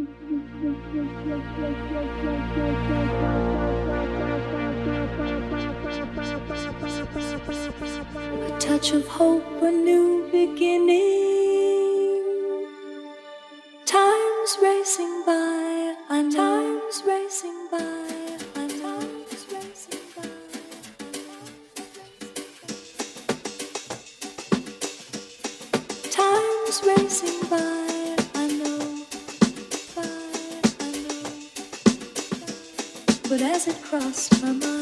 A touch of hope, a new beginning. Time's racing by, and time's racing by. it crossed my mind.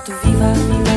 Foto viva, viva,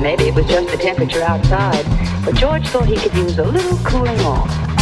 Maybe it was just the temperature outside, but George thought he could use a little cooling off.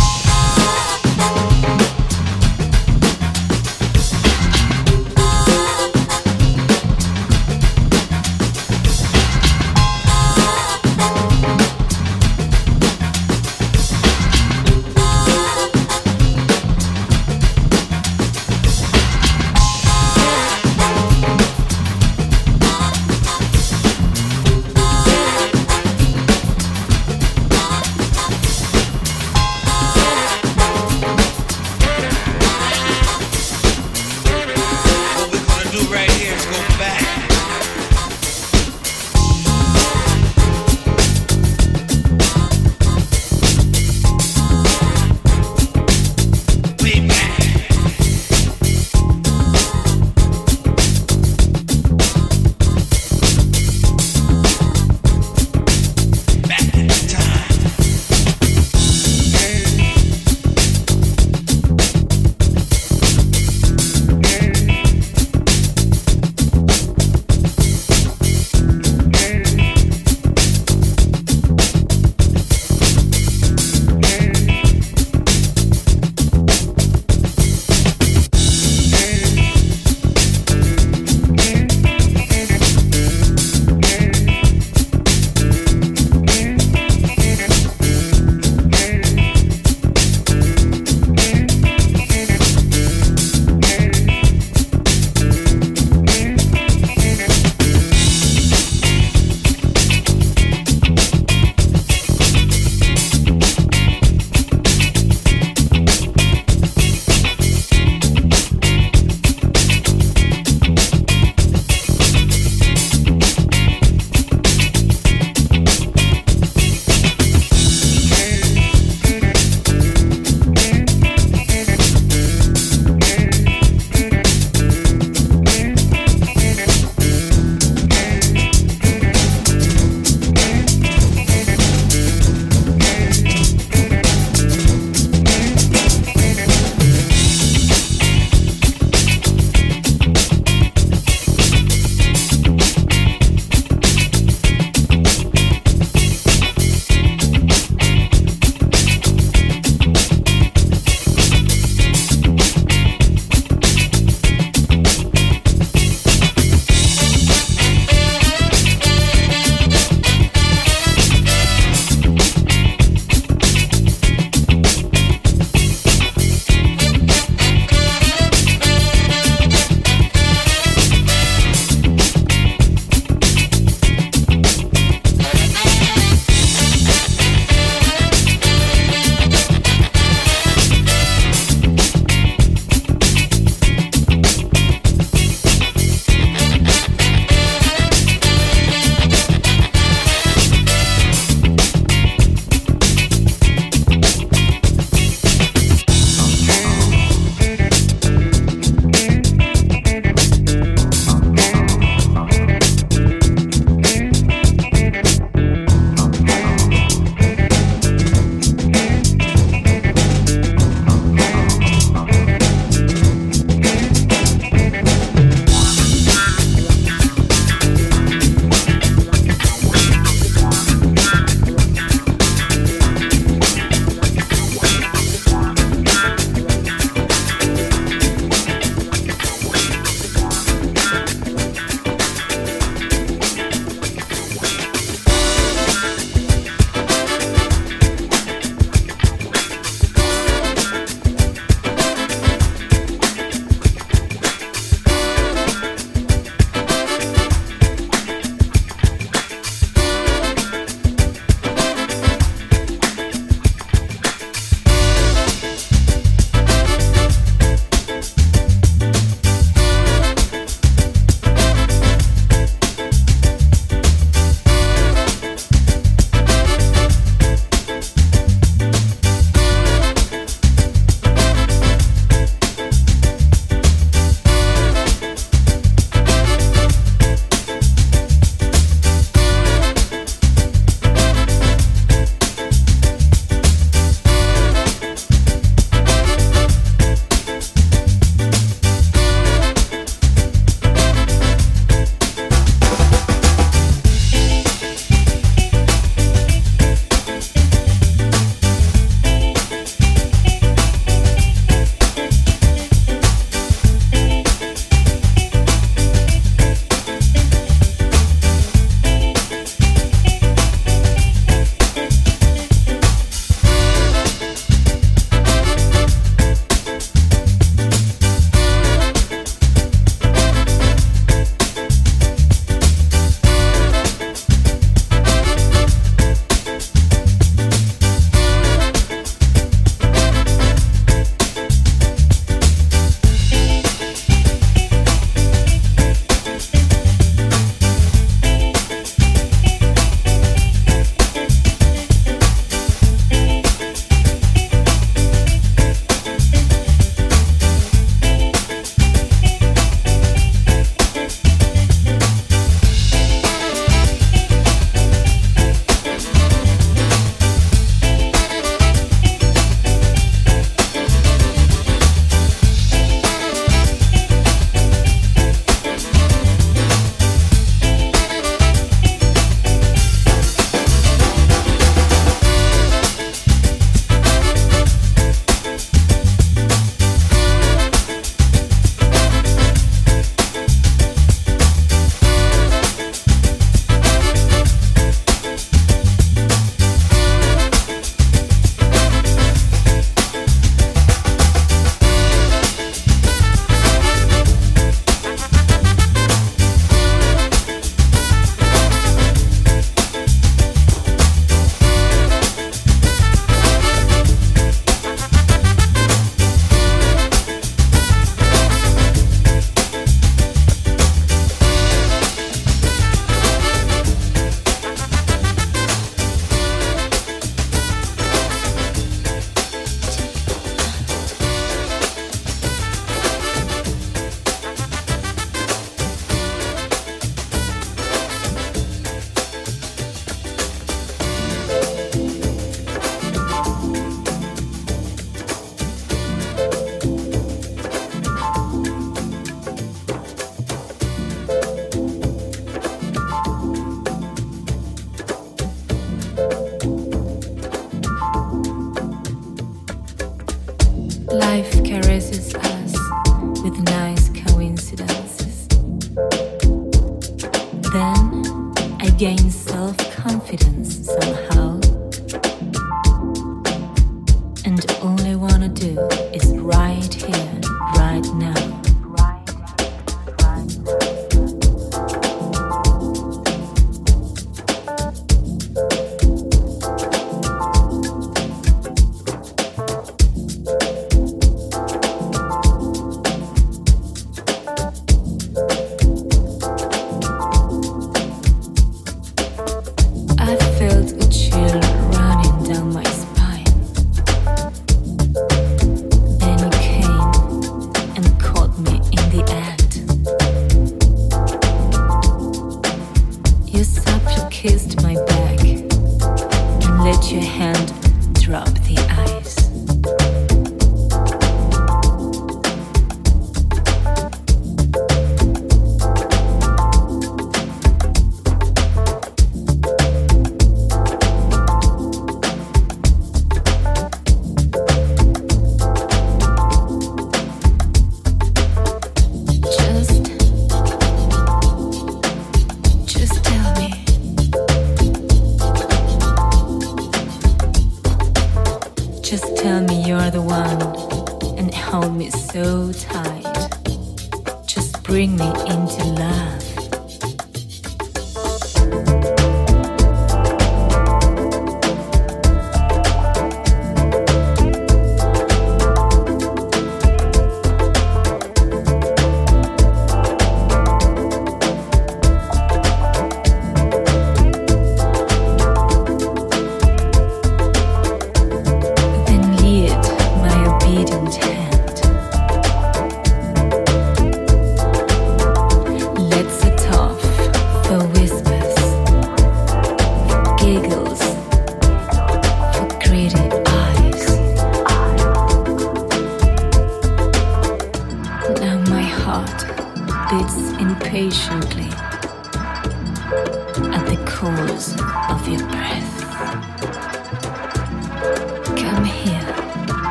so tired.